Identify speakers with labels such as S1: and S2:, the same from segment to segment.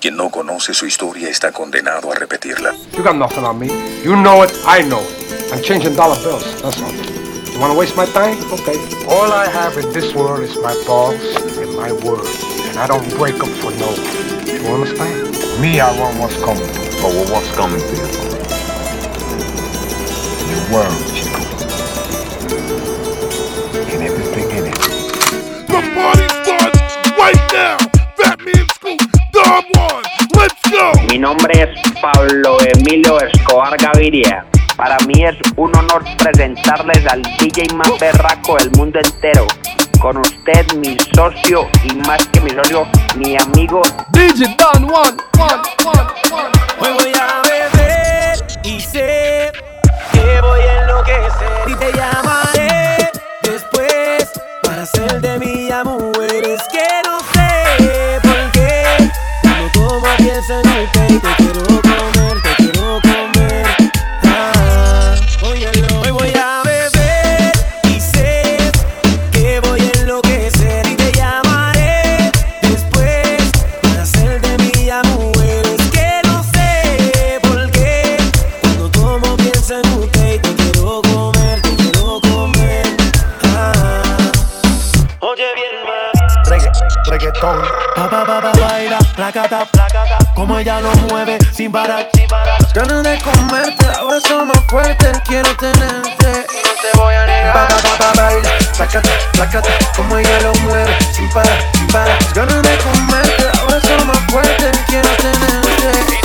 S1: Quien no conoce su historia está condenado a repetirla.
S2: You got nothing on me. You know it, I know it. I'm changing dollar bills, that's all. You wanna waste my time? Okay. All I have in this world is my balls and my word. And I don't break them for no one. You understand? Me, I want what's coming.
S3: Oh, well, what's coming to you?
S2: The world, Chico.
S4: Mi nombre es Pablo Emilio Escobar Gaviria. Para mí es un honor presentarles al DJ más berraco del mundo entero. Con usted, mi socio y más que mi socio, mi amigo.
S5: DJ Don Juan, Juan, Juan, Juan.
S6: Hoy voy a y te quiero comer, te quiero comer. Ah, óyelo. Hoy voy a beber y sé que voy a enloquecer y te llamaré después para hacer de mi amor. Es que no sé por qué cuando tomo pienso en usted y te quiero comer, te quiero comer. Ah, oye bien más.
S2: Reggae, reggaetón.
S6: Pa, pa, pa, pa, baila, placata, placata, como ella lo mueve sin parar, sin parar. Ganas de comerte, ahora son más fuertes, quiero tenerte y no te voy a negar. Pa, pa, pa, baila, placata, placata, como ella lo mueve sin parar, sin parar. Ganas de comerte, ahora son más fuertes, quiero tenerte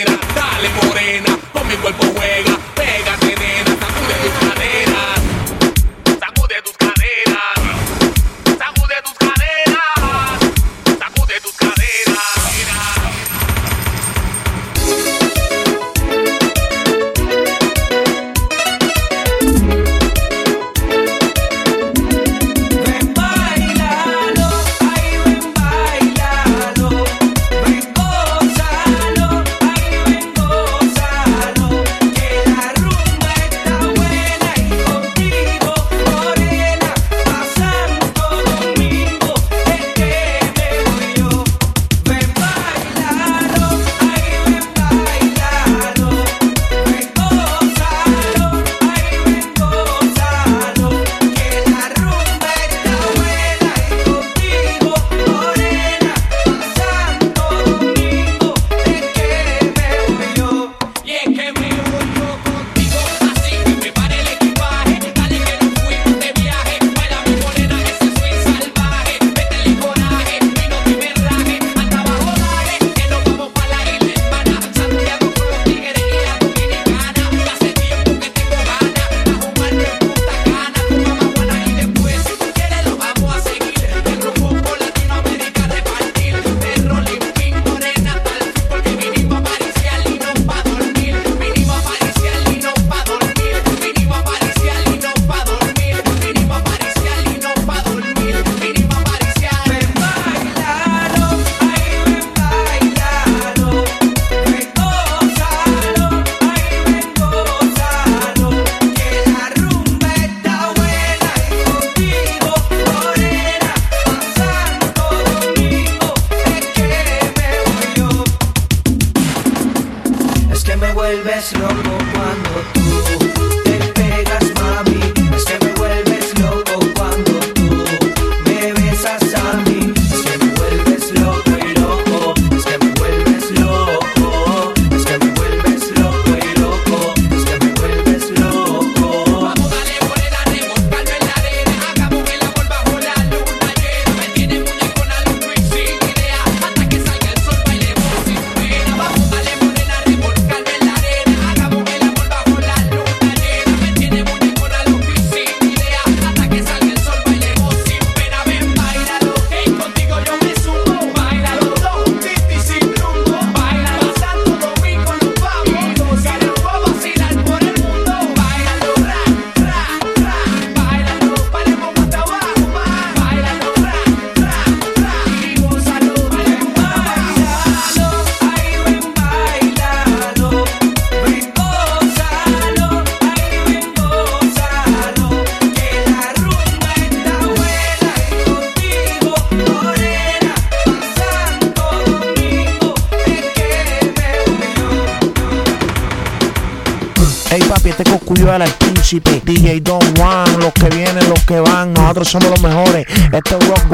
S6: dale
S7: morena, con mi cuerpo juega, pégate nena, sacude tus caderas.
S8: somos los mejores. Este es
S9: Rock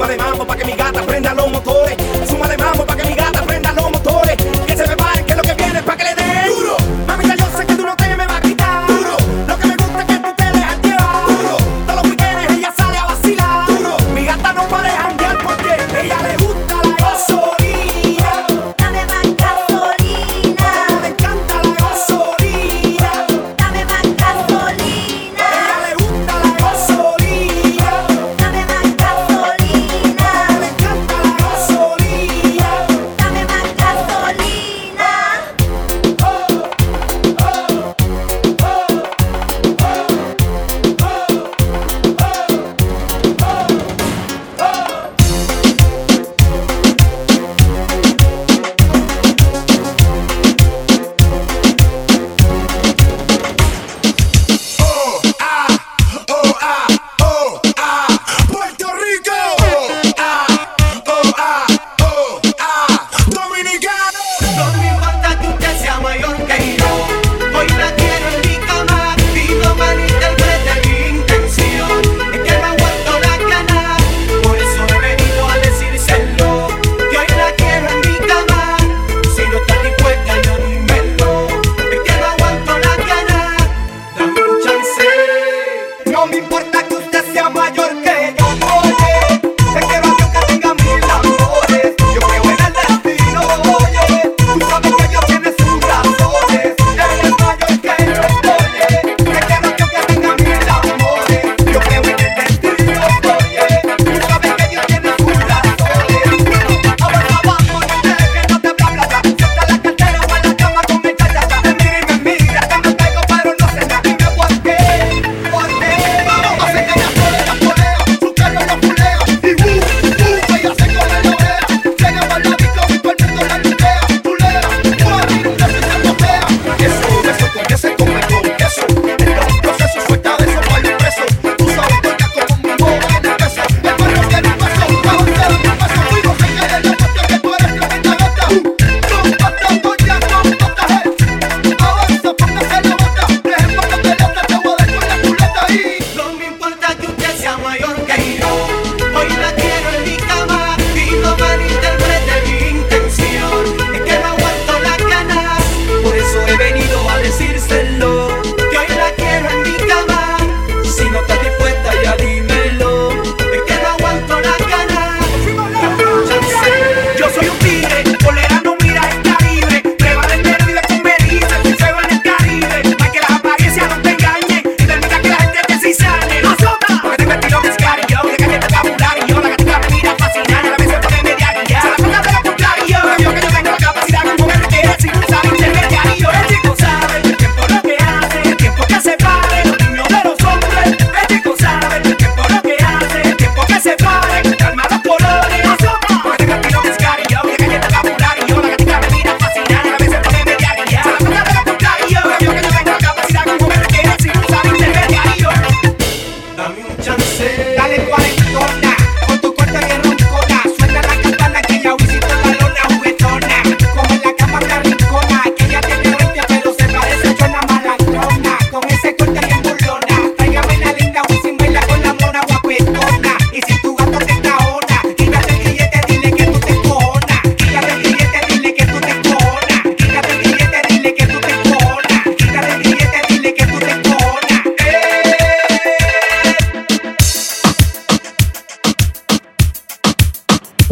S9: suma
S10: de mambo para que mi gato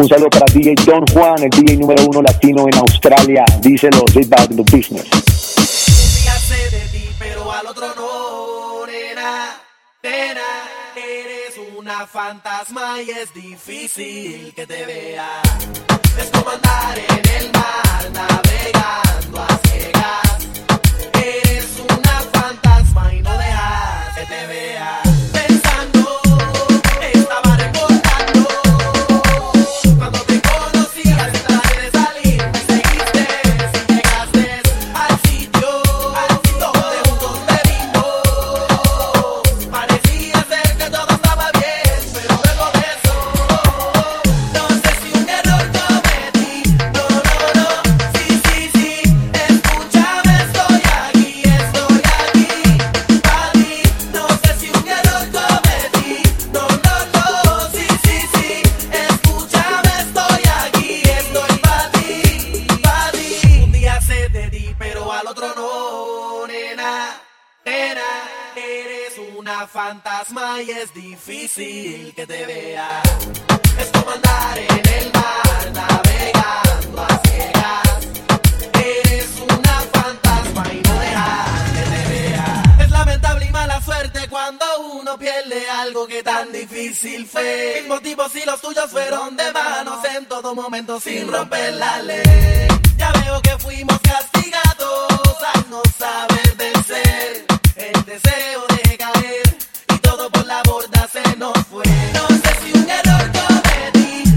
S11: Un saludo para DJ Don Juan, el DJ número uno latino en Australia. Díselo, it's about the business.
S7: Un de ti, pero al otro no. Eres una fantasma y es difícil que te vea. Es como andar en el mar, navegando a ciegas. Eres una fantasma y no dejas que te vea. fantasma y es difícil que te vea. Es como andar en el mar navegando a ciegas. Eres una fantasma y no dejas que te vea. Es lamentable y mala suerte cuando uno pierde algo que tan difícil fue. Mis motivos y los tuyos fueron de manos en todo momento sin romper la ley. Ya veo que fuimos castigados al no saber vencer el deseo de todo por la borda se nos fue. No sé si un error cometí.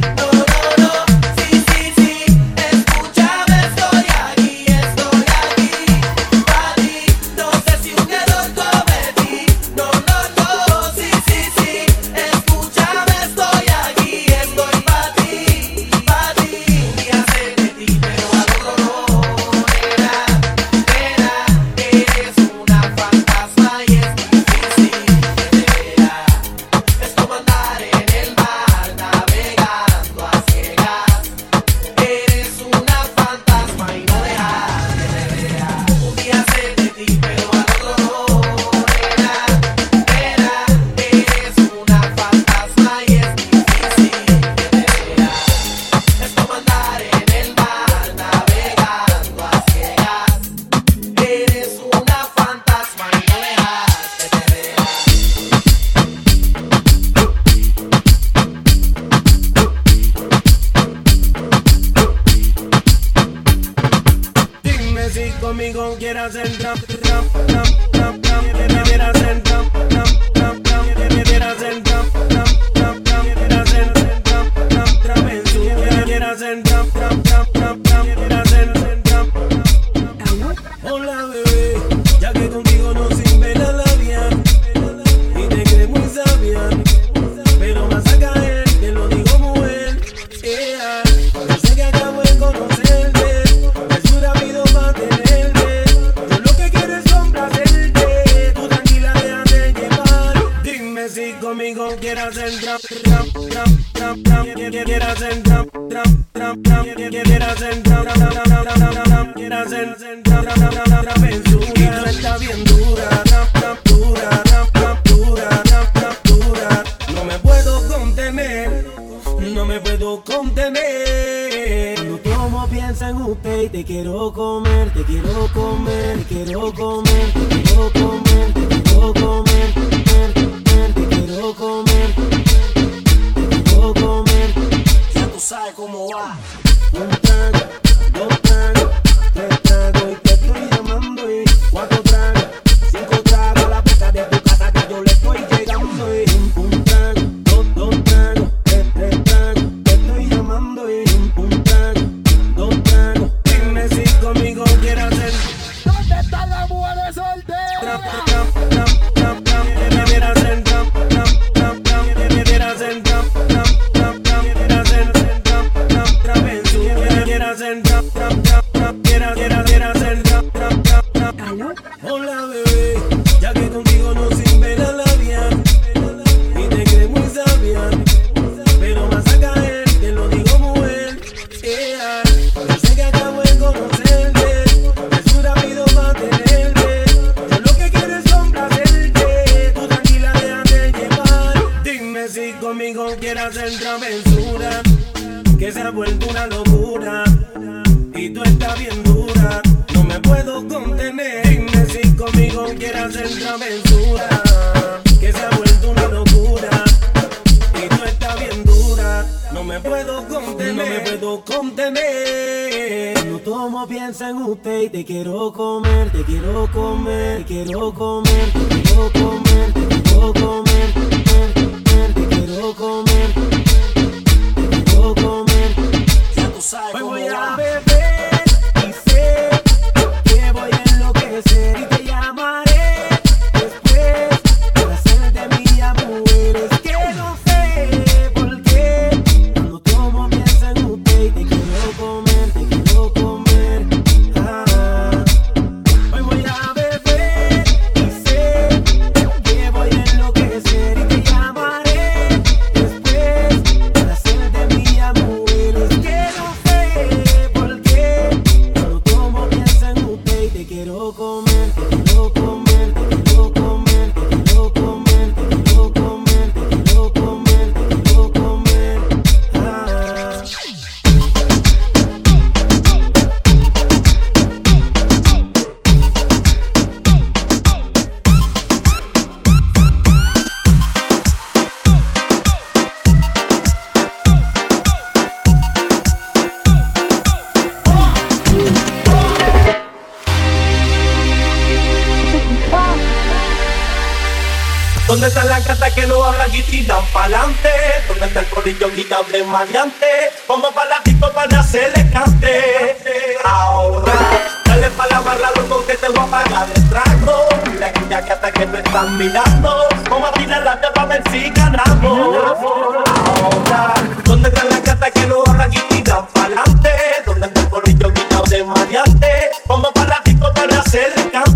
S7: te
S12: quiero comer, te quiero comer, te quiero comer, te quiero comer. ¿Dónde están las gatas que no hablan y
S13: tiran pa'lante? ¿Dónde está el corillo de maleante? Vamos para la disco para hacerle cante Ahora, dale pa' la barra loco que te voy a pagar el trago Mira aquella gata que te están mirando Vamos a tirar la tapa a ver si ganamos Ahora, ¿dónde están las gatas que no hablan y tiran pa'lante? ¿Dónde está el corillo de maleante? Vamos para la disco para hacerle cante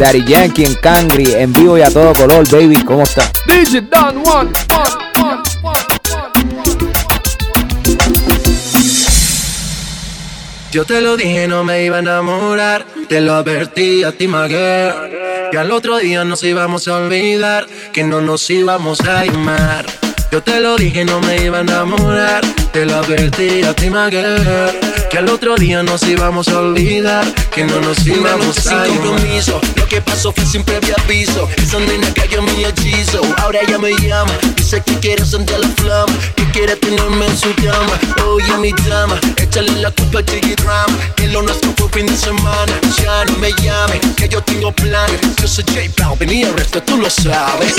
S14: Daddy Yankee en Cangri, en vivo y a todo color, baby. ¿Cómo está?
S5: DJ Don One, one, one, one.
S15: Yo te lo dije, no me iba a enamorar. Te lo advertí a ti, Maguer. Que al otro día nos íbamos a olvidar. Que no nos íbamos a llamar. Yo te lo dije, no me iba a enamorar. Te lo advertí a ti, Maguer. Que al otro día nos íbamos a olvidar. Que no nos íbamos a
S16: sin compromiso. Lo que pasó fue sin previo aviso. Esa nena cayó mi hechizo. Ahora ella me llama. Dice que quiere sentir la flama. Que quiere tenerme en su cama. Oye, mi dama. Échale la culpa a Jiggy Drama. Que lo nuestro fue fin de semana. Ya no me llame. Que yo tengo planes. Yo soy J Balvin y el resto tú lo sabes.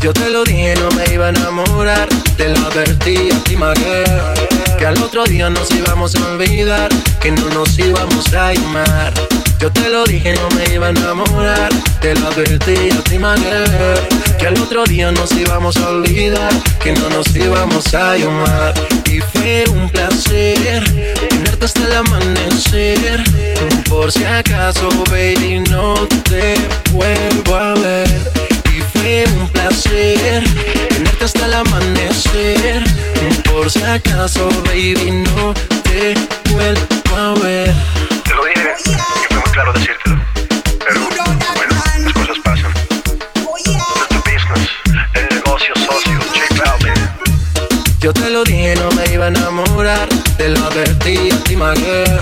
S15: Yo te lo dije, no me iba a enamorar. Te lo advertí a ti, Maguer. Que al otro día nos íbamos a olvidar. Que no nos íbamos a llamar. Yo te lo dije, no me iba a enamorar. Te lo advertí a ti, Maguer. Que al otro día nos íbamos a olvidar. Que no nos íbamos a llamar. Y fue un placer tenerte hasta el amanecer. Por si acaso, baby, no te vuelvo a ver. Y fue un placer tenerte hasta el amanecer. Por si acaso, baby, no te vuelvo a ver.
S1: Te lo dije, y fue muy claro decírtelo. Pero bueno, las cosas pasan. Nuestro business, el negocio socio, J Balvin.
S15: Yo te lo dije, no me iba a enamorar. Te lo advertí a ti, Maguer.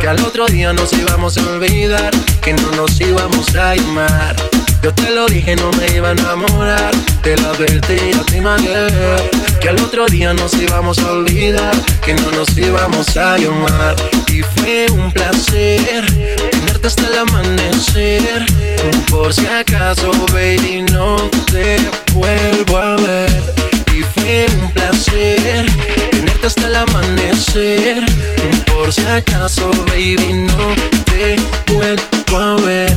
S15: Que al otro día nos íbamos a olvidar. Que no nos íbamos a llamar. Yo te lo dije, no me iba a enamorar. Te lo advertí a ti, Maguer. Que al otro día nos íbamos a olvidar. Que no nos íbamos a llamar. Y fue un placer tenerte hasta el amanecer. Por si acaso, baby, no te vuelvo a ver. Y fue un placer tenerte hasta el amanecer. Por si acaso, baby, no te vuelvo a ver.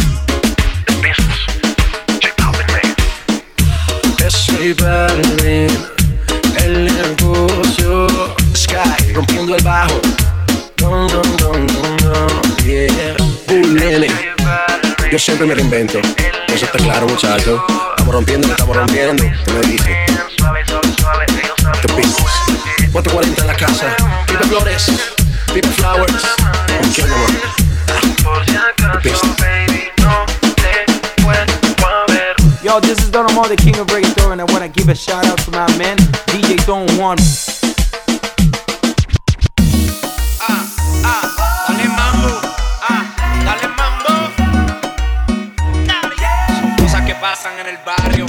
S15: Balvin, el negocio. Sky rompiendo el bajo. Dun, dun, dun, dun, dun, yeah. Nene. Yo siempre me reinvento. Eso está claro, muchacho. Estamos rompiendo, estamos rompiendo. Tú me dices. The business. 440 en la casa. Pipe Flores. Pipe Flowers. ¿Con quién, amor? The business.
S17: Yo, this is Don Omar, the king of reggaeton, and I want to give a shout out to my man, DJ Don Juan.
S18: Ah, dale mambo. Son cosas que pasan en el barrio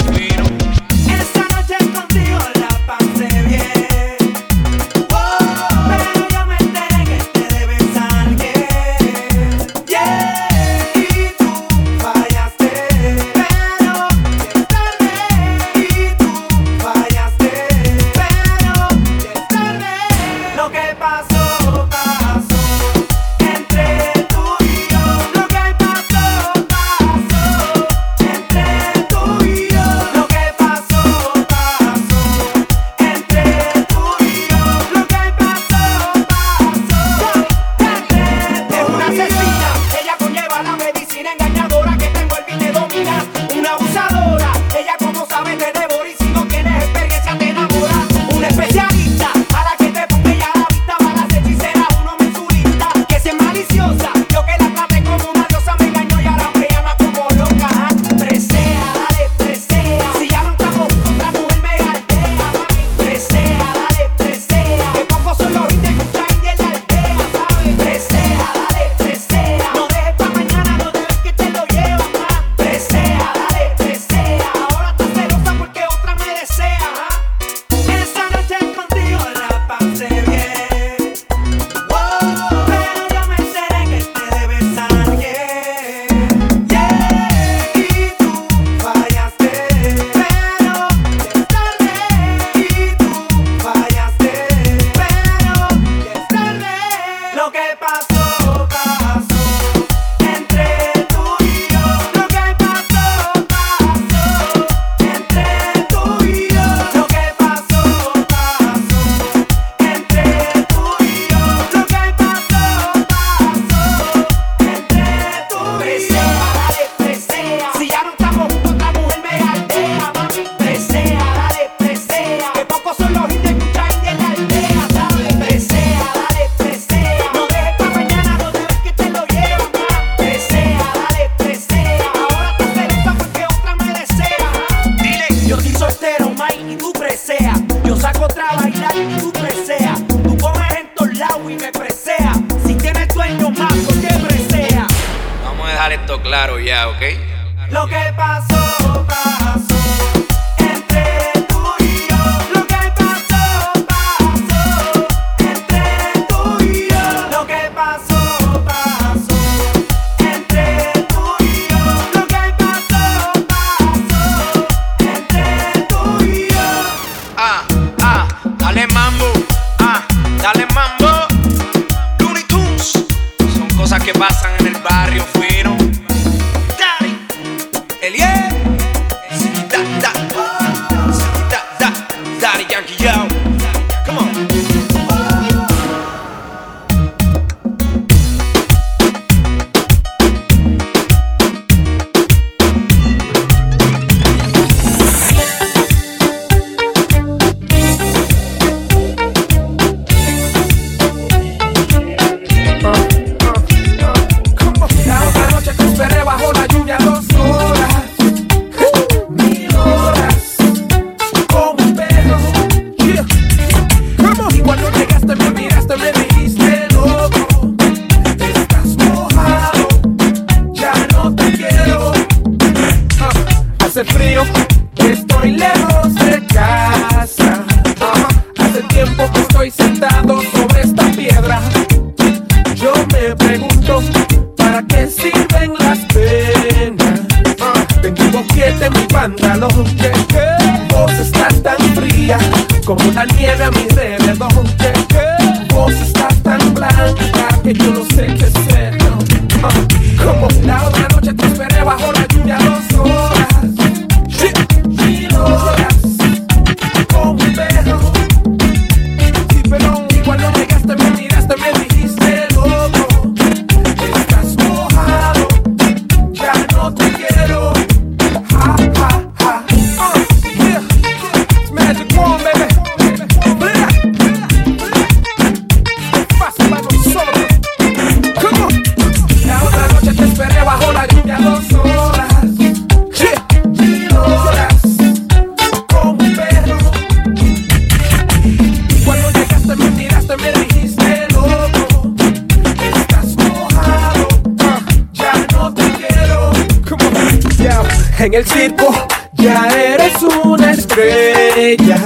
S19: En el
S5: circo ya eres una estrella.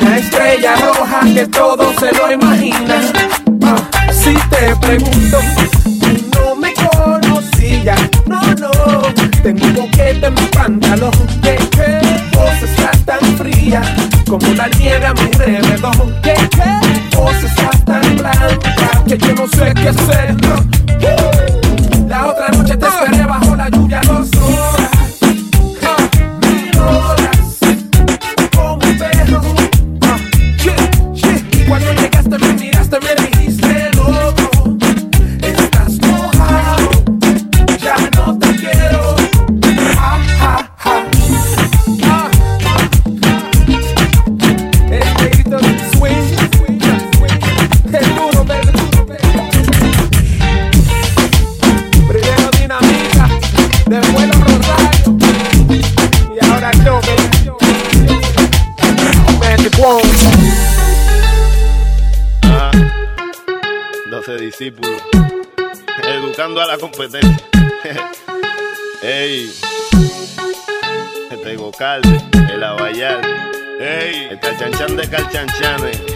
S5: Una estrella roja que todo se lo imagina. Ah, si te pregunto, no me conocía. No, no, tengo un boquete en mi pantalón. ¿Qué, qué voz está tan fría como la nieve a mi alrededor? ¿Qué, qué voz está tan blanca que yo no sé qué hacer?
S18: Calchanchane.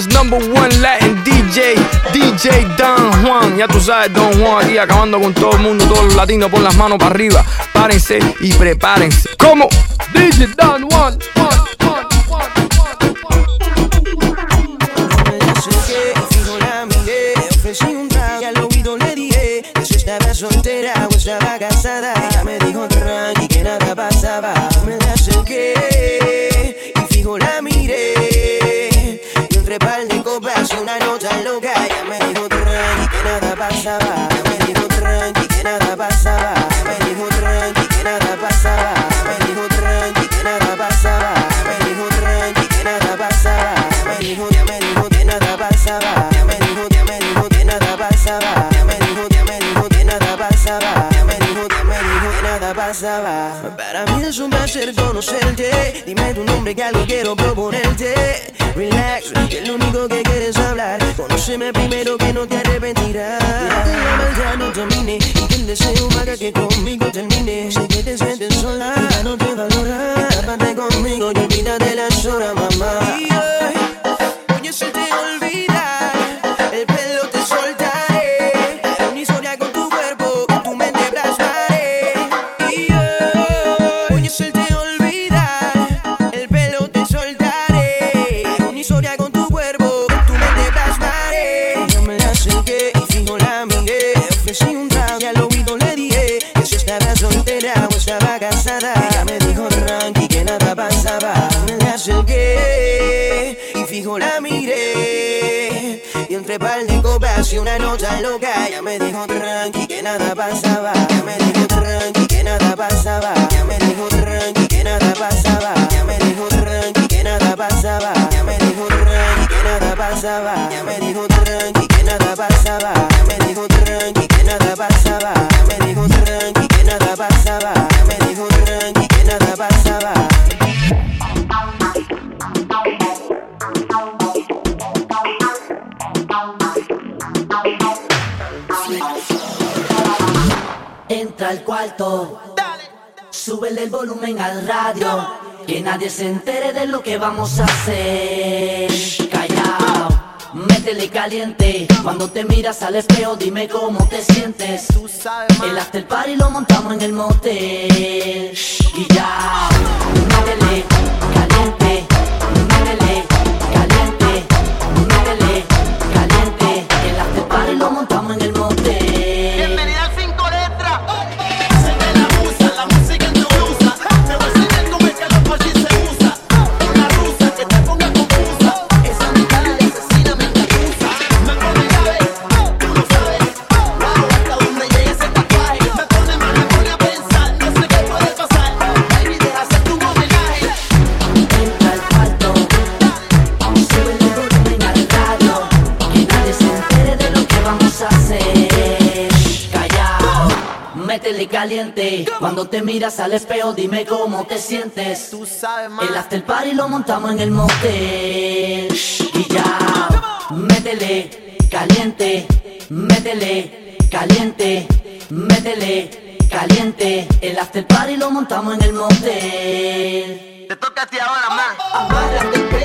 S18: Colombia's number one Latin DJ, DJ Don Juan. Ya tú sabes, Don Juan aquí acabando con todo el mundo, todos los latinos, pon las manos para arriba. Párense y prepárense. ¿Cómo? DJ Don Juan.
S20: Soltera o estaba casada. pasaba, me dijo tranqui que nada pasaba, me dijo tranqui que nada pasaba, me dijo tranqui que nada pasaba, me dijo tranqui que nada pasaba, me dijo ya me dijo que nada pasaba, ya me dijo ya me dijo que nada pasaba, ya me dijo ya me dijo que nada pasaba,
S21: ya me dijo ya dijo que nada pasaba. Para mí es un placer conocerte, dime tu nombre que algo quiero proponerte. Relax, que lo único que quieres hablar. Conóceme primero que no te arrepentirás. Que la maldad no domine y que el deseo haga que conmigo termine. Sé que te sientes sola, y no te valora. Tápate conmigo y olvídate las horas, mamá. Y hoy, hoy te. Puse una nota loca, ella me dijo tranqui que nada pasaba.
S22: actor. Súbele el volumen al radio. Que nadie se entere de lo que vamos a hacer. Callao, métele caliente. Cuando te miras al espejo, dime cómo te sientes. El after party lo montamos en el motel. Y ya, métele caliente. Métele caliente. Métele caliente. El after party lo montamos en el motel. y caliente. Cuando te miras al espejo, dime cómo te sientes. Tú sabes, El after party lo montamos en el motel. Y ya, métele, caliente, métele, caliente, métele, caliente. El after party lo montamos en el motel.
S7: Te toca a ti ahora,
S5: más.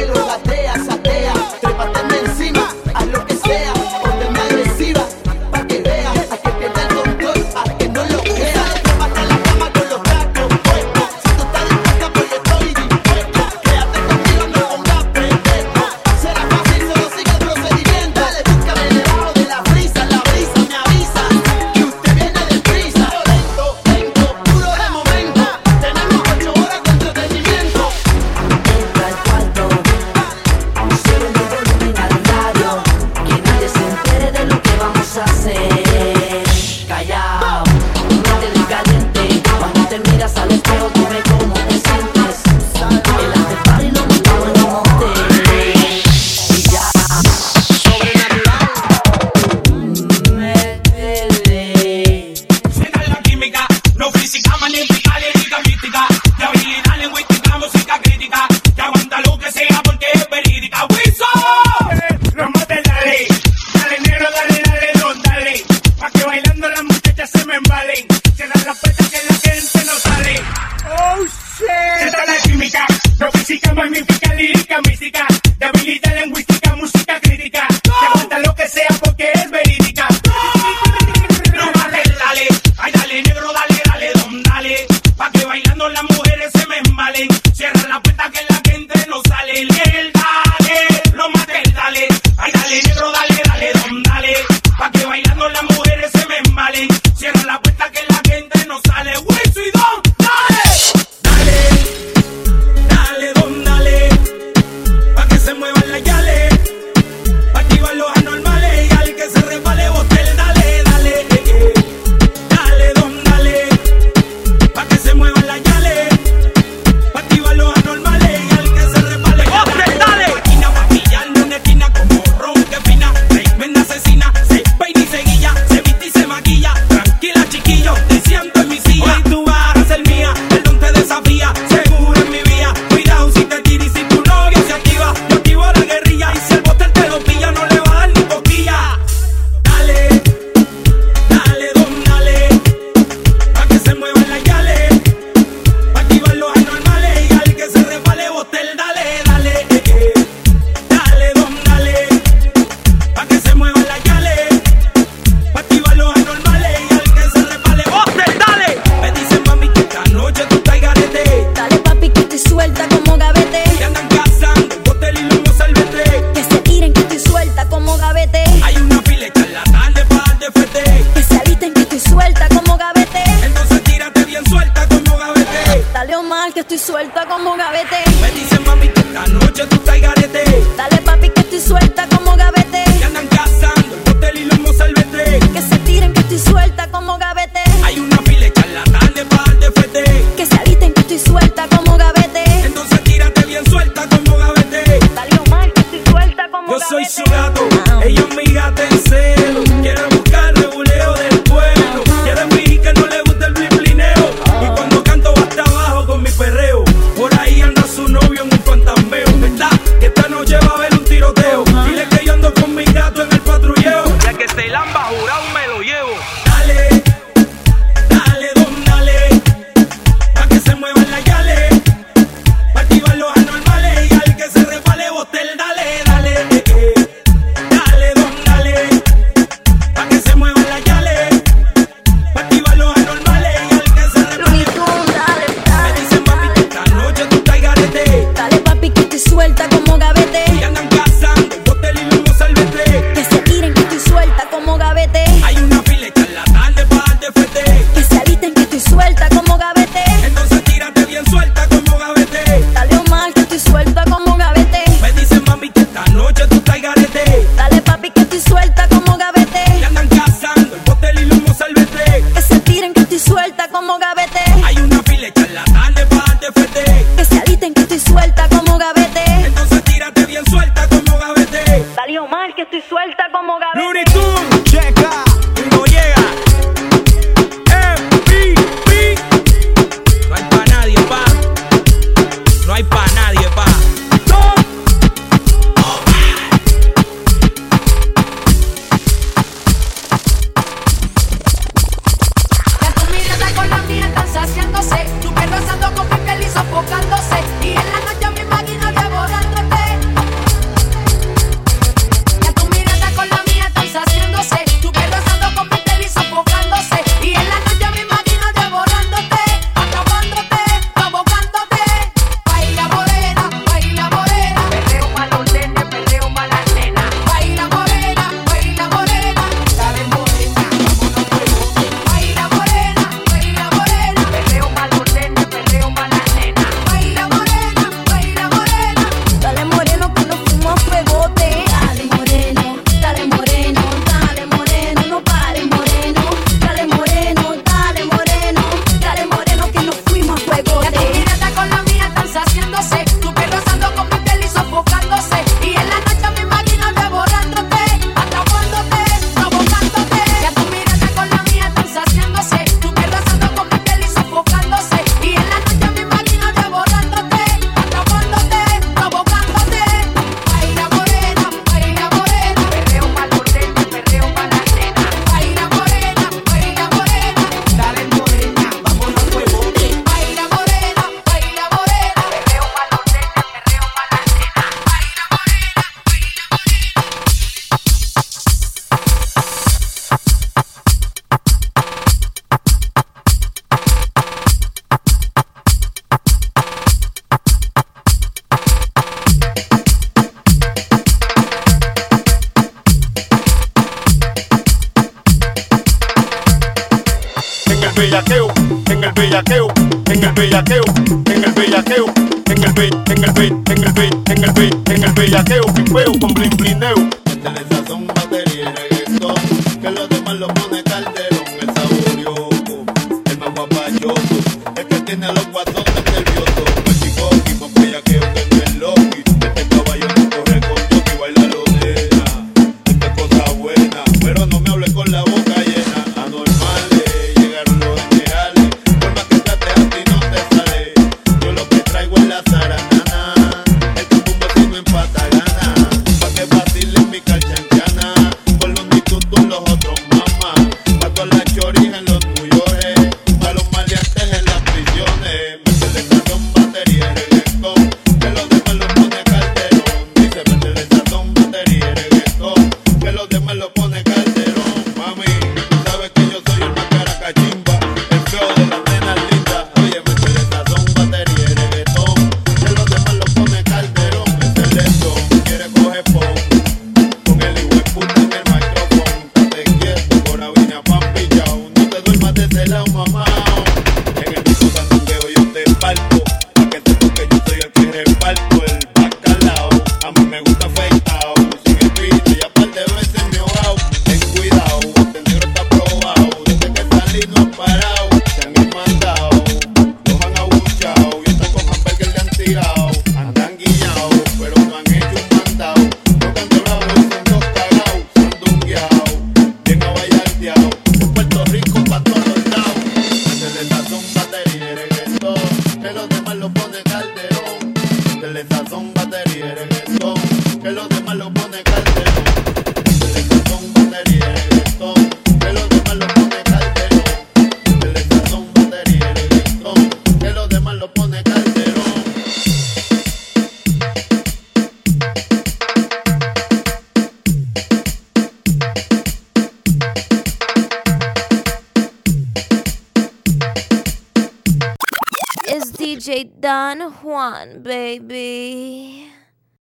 S5: Lamba jurado